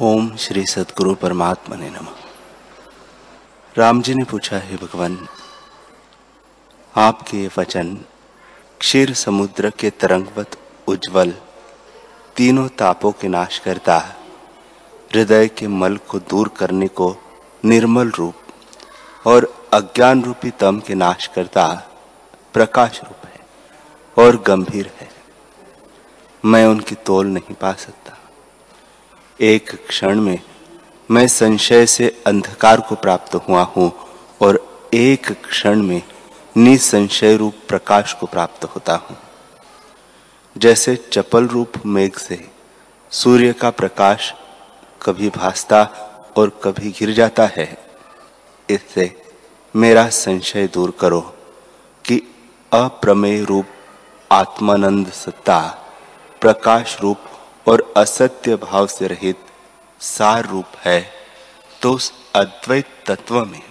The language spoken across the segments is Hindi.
ओम श्री सदगुरु परमात्मा ने नम। राम जी ने पूछा, है भगवान, आपके वचन क्षीर समुद्र के तरंगवत उज्जवल तीनों तापों के नाश करता है। हृदय के मल को दूर करने को निर्मल रूप और अज्ञान रूपी तम के नाश करता प्रकाश रूप है और गंभीर है। मैं उनकी तोल नहीं पा सकता। एक क्षण में मैं संशय से अंधकार को प्राप्त हुआ हूँ और एक क्षण में निसंशय रूप प्रकाश को प्राप्त होता हूँ। जैसे चपल रूप मेघ से सूर्य का प्रकाश कभी भासता और कभी गिर जाता है। इससे मेरा संशय दूर करो कि अप्रमेय रूप आत्मानंद सत्ता प्रकाश रूप और असत्य भाव से रहित सार रूप है तो उस अद्वैत तत्व में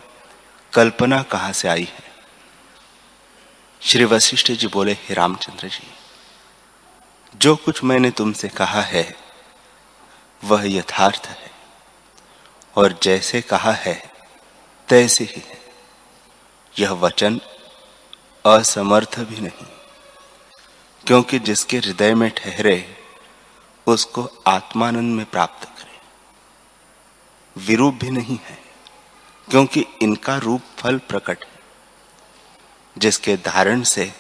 कल्पना कहाँ से आई है? श्री वशिष्ठ जी बोले, हे रामचंद्र जी, जो कुछ मैंने तुमसे कहा है, वह यथार्थ है, और जैसे कहा है, तैसे ही है। यह वचन असमर्थ भी नहीं, क्योंकि जिसके हृदय में ठहरे उसको आत्मानंद में प्राप्त करे। विरूप भी नहीं है, क्योंकि इनका रूप फल प्रकट है, जिसके धारण से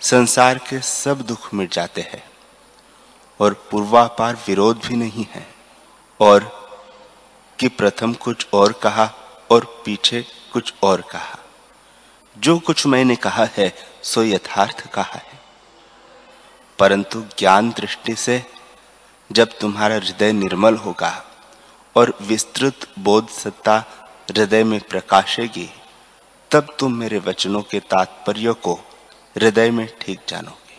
संसार के सब दुख मिट जाते हैं और पूर्वापार विरोध भी नहीं है। और कि प्रथम कुछ और कहा और पीछे कुछ और कहा। जो कुछ मैंने कहा है, सो यथार्थ कहा है। परंतु ज्ञान दृष्टि से जब तुम्हारा हृदय निर्मल होगा और विस्तृत बोध सत्ता हृदय में प्रकाशेगी, तब तुम मेरे वचनों के तात्पर्य को हृदय में ठीक जानोगे।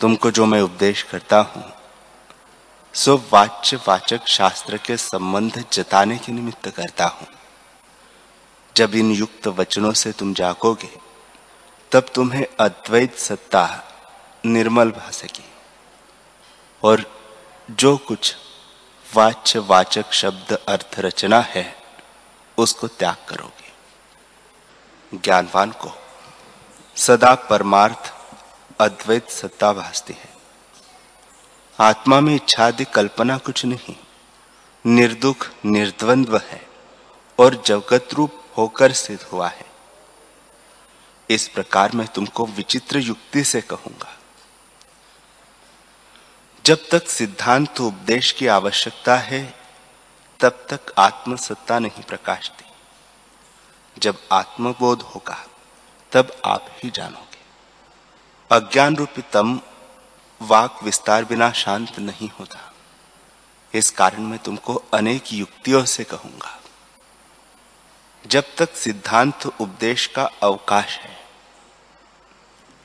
तुमको जो मैं उपदेश करता हूँ, सो वाच्य वाचक शास्त्र के संबंध जताने के निमित्त करता हूँ। जब इन युक्त वचनों से तुम जागोगे, तब तुम्हें अद्वैत सत्ता निर्मल भासेगी और जो कुछ वाच्य वाचक शब्द अर्थ रचना है, उसको त्याग करोगे। ज्ञानवान को, सदा परमार्थ अद्वैत सत्ता भासती है। आत्मा में इच्छादि कल्पना कुछ नहीं, निर्दुख, निर्द्वंद्व है और जगत रूप होकर सिद्ध हुआ है। इस प्रकार मैं तुमको विचित्र युक्ति से कहूँगा। जब तक सिद्धांत उपदेश की आवश्यकता है, तब तक आत्मसत्ता नहीं प्रकाशती। जब आत्मबोध होगा, तब आप ही जानोगे। अज्ञान रूपी तम वाक विस्तार बिना शांत नहीं होता। इस कारण मैं तुमको अनेक युक्तियों से कहूँगा। जब तक सिद्धांत उपदेश का अवकाश है,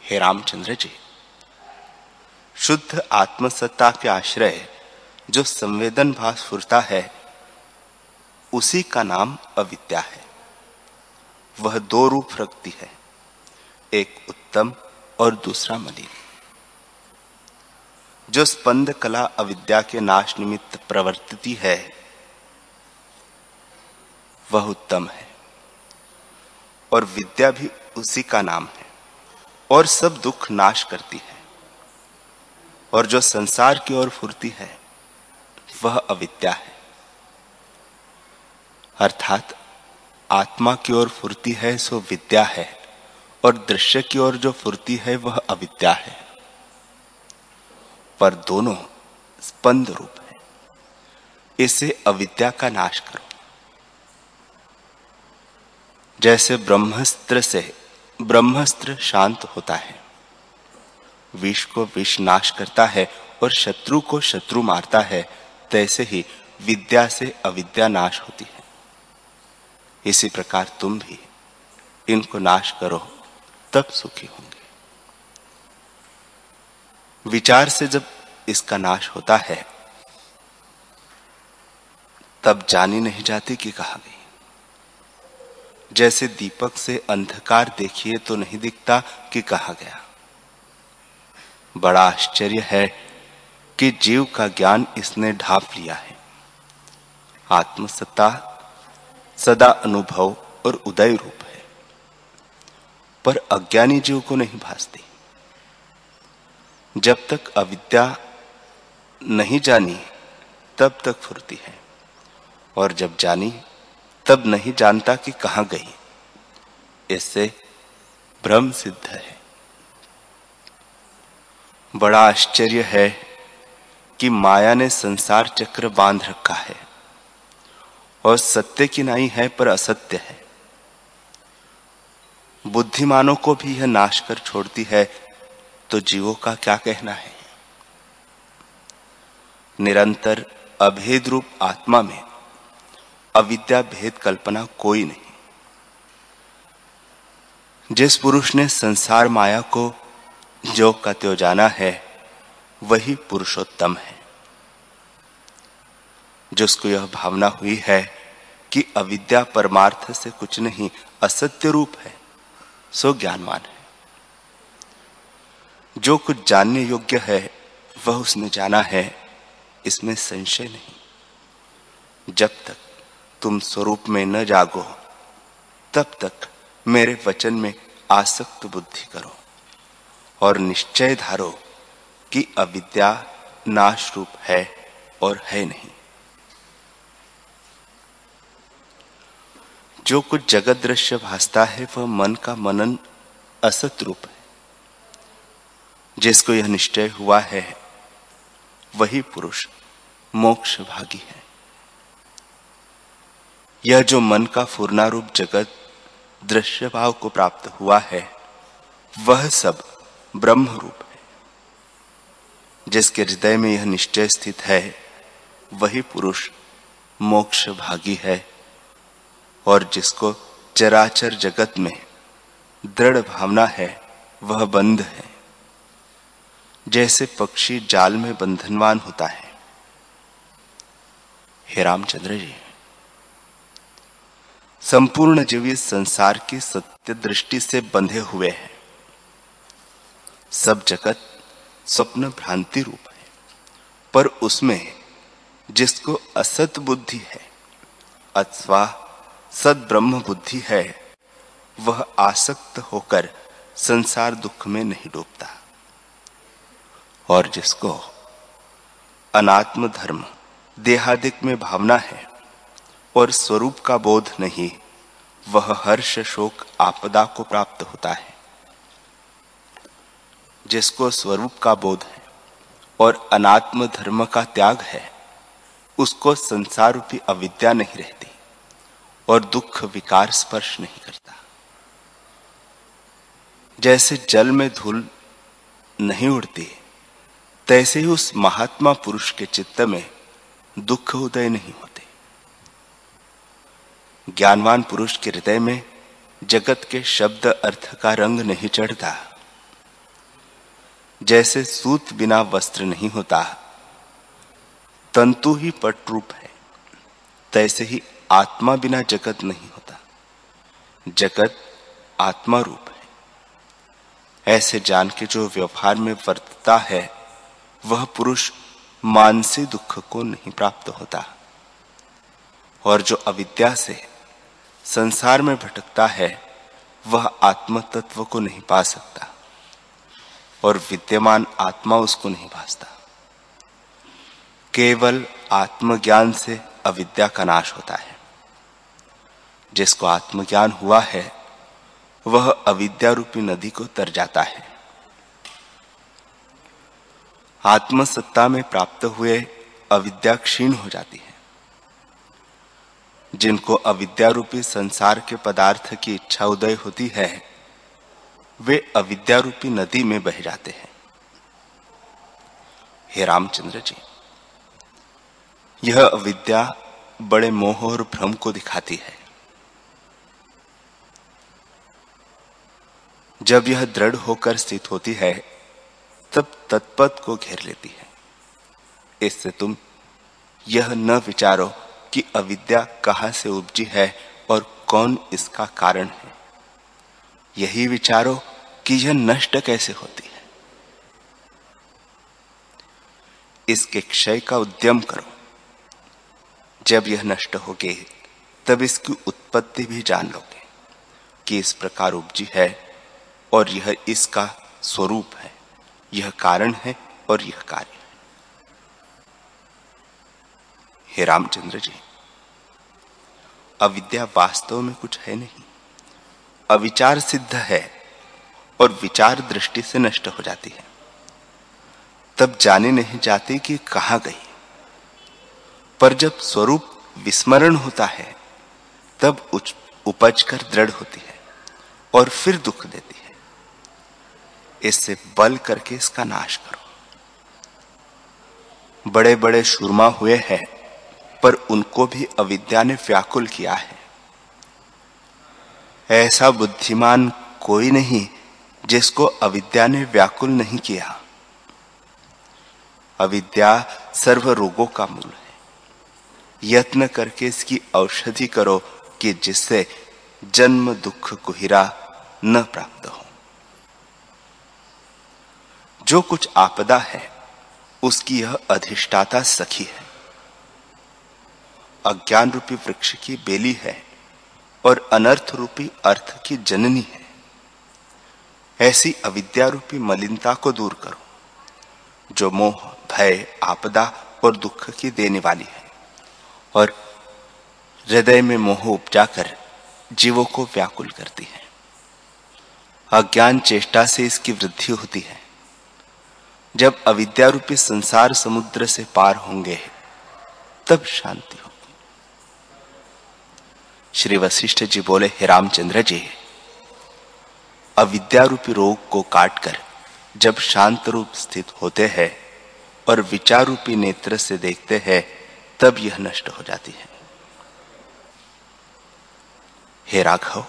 हे रामचंद्र जी शुद्ध आत्मसत्ता के आश्रय जो संवेदन भाव फुरता है, उसी का नाम अविद्या है। वह दो रूप रखती है, एक उत्तम और दूसरा मलिन। जो स्पंद कला अविद्या के नाश निमित्त प्रवर्तित है, वह उत्तम है। और विद्या भी उसी का नाम है, और सब दुख नाश करती है। और जो संसार की ओर फुरती है, वह अविद्या है। अर्थात, आत्मा की ओर फुर्ती है, सो विद्या है, और दृश्य की ओर जो फुर्ती है, वह अविद्या है। पर दोनों स्पंद रूप है। इसे अविद्या का नाश करो। जैसे ब्रह्मस्त्र से ब्रह्मस्त्र शांत होता है विष को विष नाश करता है और शत्रु को शत्रु मारता है, तैसे ही विद्या से अविद्या नाश होती है। इसी प्रकार तुम भी इनको नाश करो, तब सुखी होंगे। विचार से जब इसका नाश होता है, तब जानी नहीं जाती कि कहा गई। जैसे दीपक से अंधकार देखिए तो नहीं दिखता कि कहा गया। बड़ा आश्चर्य है कि जीव का ज्ञान इसने ढाप लिया है। आत्मसत्ता सदा अनुभव और उदय रूप है, पर अज्ञानी जीव को नहीं भासती। जब तक अविद्या नहीं जानी, तब तक फुरती है, और जब जानी, तब नहीं जानता कि कहाँ गई। इससे भ्रम सिद्ध है। बड़ा आश्चर्य है कि माया ने संसार चक्र बाँध रखा है और सत्य की नाई है पर असत्य है। बुद्धिमानों को भी यह नाश कर छोड़ती है तो जीवों का क्या कहना है? निरंतर अभेद रूप आत्मा में अविद्या भेद कल्पना कोई नहीं। जिस पुरुष ने संसार माया को जो का त्यो जाना है, वही पुरुषोत्तम है। जिसको यह भावना हुई है कि अविद्या परमार्थ से कुछ नहीं, असत्य रूप है, सो ज्ञानवान है। जो कुछ जानने योग्य है, वह उसने जाना है, इसमें संशय नहीं। जब तक तुम स्वरूप में न जागो, तब तक मेरे वचन में आसक्त बुद्धि करो। और निश्चय धारो कि अविद्या नाश रूप है और है नहीं। जो कुछ जगत दृश्य भासता है, वह मन का मनन असत रूप है। जिसको यह निश्चय हुआ है, वही पुरुष मोक्ष भागी है। यह जो मन का फूर्णा रूप जगत दृश्य भाव को प्राप्त हुआ है, वह सब ब्रह्म रूप है। जिसके हृदय में यह निश्चय स्थित है, वही पुरुष मोक्ष भागी है। और जिसको चराचर जगत में दृढ़ भावना है, वह बंध है। जैसे पक्षी जाल में बंधनवान होता है। हे रामचंद्र जी, संपूर्ण जीव संसार की सत्य दृष्टि से बंधे हुए हैं। सब जगत स्वप्न भ्रांति रूप है। पर उसमें जिसको असत बुद्धि है अथवा सद ब्रह्म बुद्धि है, वह आसक्त होकर संसार दुख में नहीं डूबता। और जिसको अनात्म धर्म देहादिक में भावना है और स्वरूप का बोध नहीं, वह हर्ष शोक आपदा को प्राप्त होता है। जिसको स्वरूप का बोध है और अनात्म धर्म का त्याग है, उसको संसार रूपी अविद्या नहीं रहती और दुख विकार स्पर्श नहीं करता। जैसे जल में धूल नहीं उड़ती, तैसे ही उस महात्मा पुरुष के चित्त में दुख उदय नहीं होते। ज्ञानवान पुरुष के हृदय में जगत के शब्द अर्थ का रंग नहीं चढ़ता। जैसे सूत बिना वस्त्र नहीं होता। तंतु ही पट रूप है। तैसे ही आत्मा बिना जगत नहीं होता। जगत आत्मा रूप है। ऐसे जान के जो व्यवहार में वर्तता है, वह पुरुष मानसी दुख को नहीं प्राप्त होता। और जो अविद्या से संसार में भटकता है, वह आत्म तत्व को नहीं पा सकता। और विद्यमान आत्मा उसको नहीं भासता। केवल आत्मज्ञान से अविद्या का नाश होता है। जिसको आत्मज्ञान हुआ है, वह अविद्या रूपी नदी को तर जाता है। आत्मसत्ता में प्राप्त हुए अविद्या क्षीण हो जाती है। जिनको अविद्या रूपी संसार के पदार्थ की इच्छा उदय होती है वे अविद्या रूपी नदी में बह जाते हैं। हे रामचंद्र जी, यह अविद्या बड़े मोह और भ्रम को दिखाती है। जब यह दृढ़ होकर स्थित होती है, तब तत्पथ को घेर लेती है। इससे तुम यह न विचारो कि अविद्या कहाँ से उपजी है और कौन इसका कारण है। यही विचारो कि यह नष्ट कैसे होती है? इसके क्षय का उद्यम करो। जब यह नष्ट होगे, तब इसकी उत्पत्ति भी जान लोगे कि इस प्रकार उपजी है और यह इसका स्वरूप है। यह कारण है और यह कार्य है। हे रामचंद्र जी, अविद्या वास्तव में कुछ है नहीं। अविचार सिद्ध है और विचार दृष्टि से नष्ट हो जाती है। तब जाने नहीं जाती कि कहाँ गई। पर जब स्वरूप विस्मरण होता है, तब उपज कर दृढ़ होती है और फिर दुख देती है। इससे बल करके इसका नाश करो। बड़े बड़े सुरमा हुए हैं, पर उनको भी अविद्या ने व्याकुल किया है। ऐसा बुद्धिमान कोई नहीं जिसको अविद्या ने व्याकुल नहीं किया। अविद्या सर्व रोगों का मूल है। यत्न करके इसकी औषधि करो कि जिससे जन्म दुख कुहिरा न प्राप्त हो। जो कुछ आपदा है, उसकी यह अधिष्ठाता सखी है। अज्ञान रूपी वृक्ष की बेली है। और अनर्थ रूपी अर्थ की जननी है। ऐसी अविद्या रूपी मलिनता को दूर करो, जो मोह, भय, आपदा और दुख की देने वाली है। और हृदय में मोह उपजाकर जीवों को व्याकुल करती है। अज्ञान चेष्टा से इसकी वृद्धि होती है। जब अविद्या रूपी संसार समुद्र से पार होंगे, तब शांति होगी। श्री वशिष्ठ जी बोले, हे रामचंद्र जी अविद्या रूपी रोग को काटकर जब शांत रूप स्थित होते हैं और विचार रूपी नेत्र से देखते हैं, तब यह नष्ट हो जाती है। हे राघव,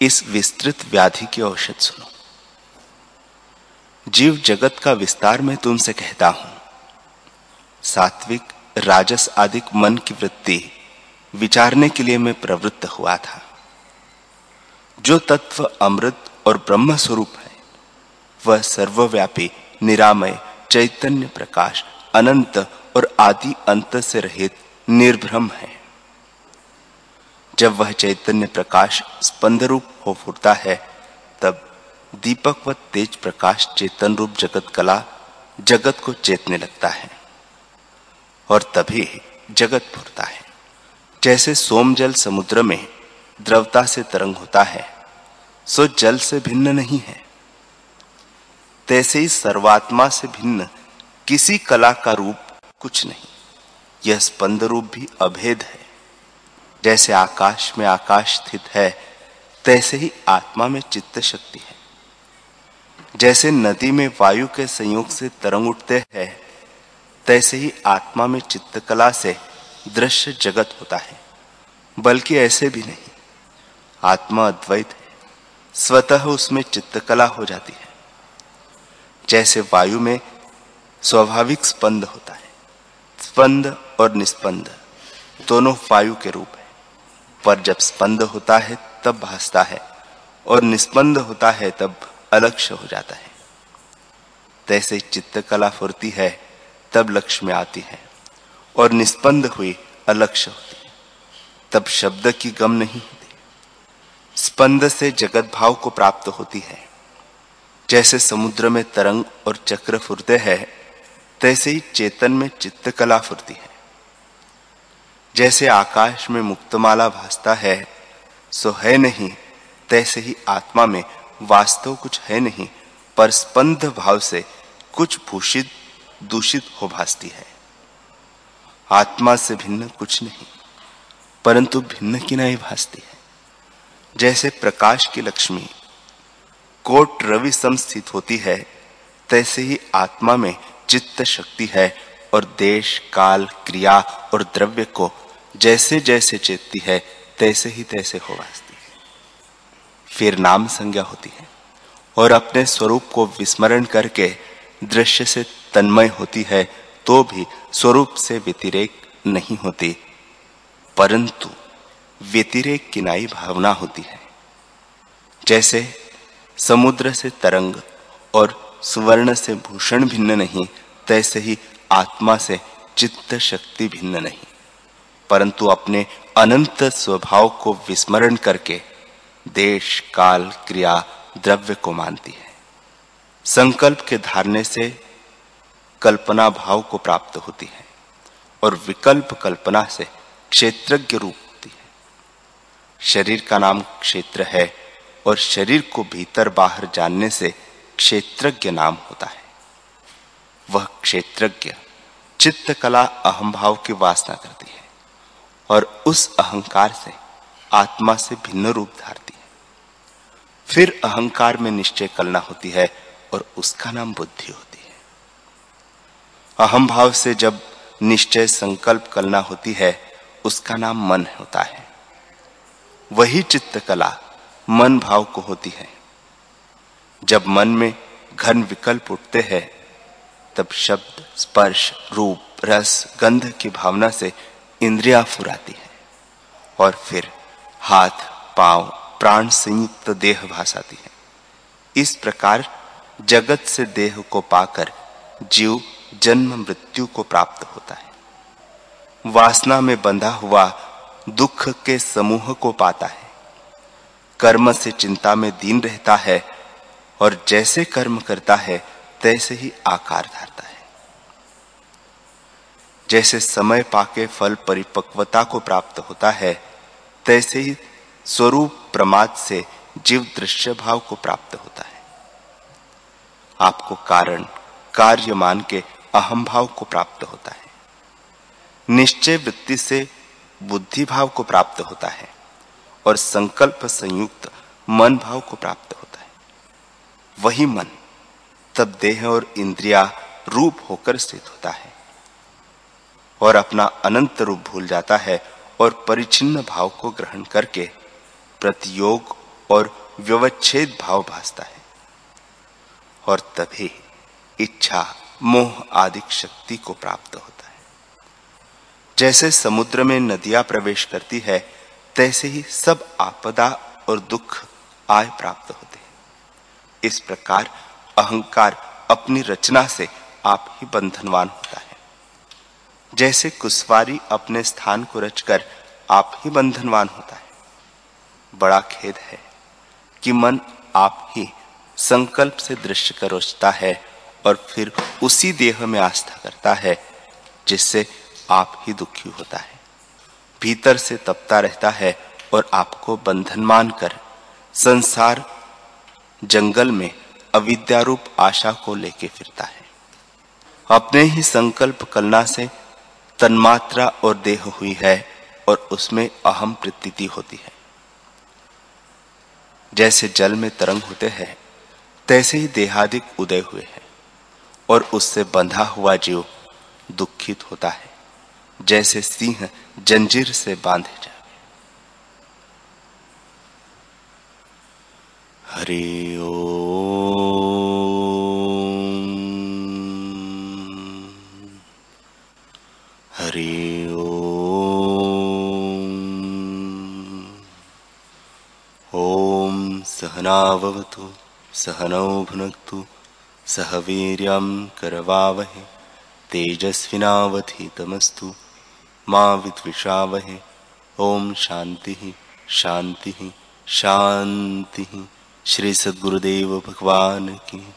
इस विस्तृत व्याधि की औषध सुनो। जीव जगत का विस्तार मैं तुमसे कहता हूँ। सात्विक, राजस आदि मन की वृत्ति विचारने के लिए मैं प्रवृत्त हुआ था। जो तत्व अमृत और ब्रह्म स्वरूप है, वह सर्वव्यापी, निरामय, चैतन्य प्रकाश, अनंत और आदि अंत से रहित निर्भ्रम है। जब वह चैतन्य प्रकाश स्पंद रूप हो फूटता है, तब दीपक व तेज प्रकाश चेतन रूप जगत कला जगत को चेतने लगता है और तभी जगत फूटता है। जैसे सोम जल समुद्र में द्रवता से तरंग होता है, सो जल से भिन्न नहीं है। तैसे ही सर्वात्मा से भिन्न किसी कला का रूप कुछ नहीं। यह स्पंद रूप भी अभेद है। जैसे आकाश में आकाश स्थित है, तैसे ही आत्मा में चित्त शक्ति है। जैसे नदी में वायु के संयोग से तरंग उठते हैं, तैसे ही आत्मा में चित्त कला से दृश्य जगत होता है, बल्कि ऐसे भी नहीं। आत्मा अद्वैत है, स्वतः उसमें चित्तकला हो जाती है। जैसे वायु में स्वाभाविक स्पंद होता है, स्पंद और निस्पंद, दोनों वायु के रूप है। पर जब स्पंद होता है, तब भासता है, और निस्पंद होता है, तब अलक्ष्य हो जाता है। तैसे चित्तकला फुरती है, तब लक्ष्य में आती है। और निस्पंद हुई अलक्ष्य होती। तब शब्द की गम नहीं होती। स्पंद से जगत भाव को प्राप्त होती है। जैसे समुद्र में तरंग और चक्र फुरते हैं, तैसे ही चेतन में चित्त कला फुरती है। जैसे आकाश में मुक्तमाला भासता है, सो है नहीं, तैसे ही आत्मा में वास्तव कुछ है नहीं, पर स्पंद भाव से कुछ भूषित, दूषित हो भासती है। आत्मा से भिन्न कुछ नहीं, परंतु भिन्न की नहीं भासती है। जैसे प्रकाश की लक्ष्मी कोट रवि सम स्थित होती है, तैसे ही आत्मा में चित्त शक्ति है और देश, काल, क्रिया और द्रव्य को जैसे जैसे चेतती है, तैसे ही तैसे हो वास्ती है। फिर नाम संज्ञा होती है और अपने स्वरूप को विस्मरण करके दृश्य से तन्मय होती है तो भी स्वरूप से व्यतिरेक नहीं होती, परंतु व्यतिरेक किनाई भावना होती है। जैसे समुद्र से तरंग और सुवर्ण से भूषण भिन्न नहीं, तैसे ही आत्मा से चित्त शक्ति भिन्न नहीं। परंतु अपने अनंत स्वभाव को विस्मरण करके देश, काल, क्रिया, द्रव्य को मानती है। संकल्प के धारने से कल्पना भाव को प्राप्त होती है और विकल्प कल्पना से क्षेत्रज्ञ रूप होती है। शरीर का नाम क्षेत्र है और शरीर को भीतर बाहर जानने से क्षेत्रज्ञ नाम होता है। वह क्षेत्रज्ञ चित्त कला अहम भाव की वासना करती है और उस अहंकार से आत्मा से भिन्न रूप धारती है। फिर अहंकार में निश्चय करना होती है और उसका नाम बुद्धि होती है। अहम भाव से जब निश्चय संकल्प कलना होती है, उसका नाम मन होता है। वही चित्त कला मन भाव को होती है। जब मन में घन विकल्प उठते हैं, तब शब्द, स्पर्श, रूप, रस, गंध की भावना से इंद्रिया फुराती है और फिर हाथ, पाँव, प्राण संयुक्त देह भासाती है। इस प्रकार जगत से देह को पाकर जीव जन्म मृत्यु को प्राप्त होता है। वासना में बंधा हुआ दुख के समूह को पाता है। कर्म से चिंता में दीन रहता है और जैसे कर्म करता है, तैसे ही आकार धारता है। जैसे समय पाके फल परिपक्वता को प्राप्त होता है, तैसे ही स्वरूप प्रमाद से जीव दृश्य भाव को प्राप्त होता है। आपको कारण, कार्य मान के अहम भाव को प्राप्त होता है। निश्चय वृत्ति से बुद्धि भाव को प्राप्त होता है और संकल्प संयुक्त मन भाव को प्राप्त होता है। वही मन तब देह और इंद्रिया रूप होकर स्थित होता है और अपना अनंत रूप भूल जाता है और परिचिन्न भाव को ग्रहण करके प्रतियोग और व्यवच्छेद भाव भासता है। और तभी इच्छा मोह आदि शक्ति को प्राप्त होता है। जैसे समुद्र में नदियाँ प्रवेश करती है, तैसे ही सब आपदा और दुख आय प्राप्त होते हैं। इस प्रकार अहंकार अपनी रचना से आप ही बंधनवान होता है। जैसे कुशवारी अपने स्थान को रचकर आप ही बंधनवान होता है। बड़ा खेद है कि मन आप ही संकल्प से दृश्य करोचता है और फिर उसी देह में आस्था करता है, जिससे आप ही दुखी होता है। भीतर से तपता रहता है और आपको बंधन मानकर संसार जंगल में अविद्यारूप आशा को लेके फिरता है। अपने ही संकल्प कलना से तन्मात्रा और देह हुई है और उसमें अहम प्रतीति होती है। जैसे जल में तरंग होते हैं, तैसे ही देहादिक उदय हुए हैं। और उससे बंधा हुआ जीव दुखित होता है। जैसे सिंह जंजीर से बांधे जाए हरि ओ हरि ओ ओम सहनावतु, सहनौ भुनक्तु। सह वीर्यं करवावहे तेजस्विनावधीतमस्तु। मिषावहे विद्विषावहे शांति शांति शांति श्री सद्गुरुदेव भगवान की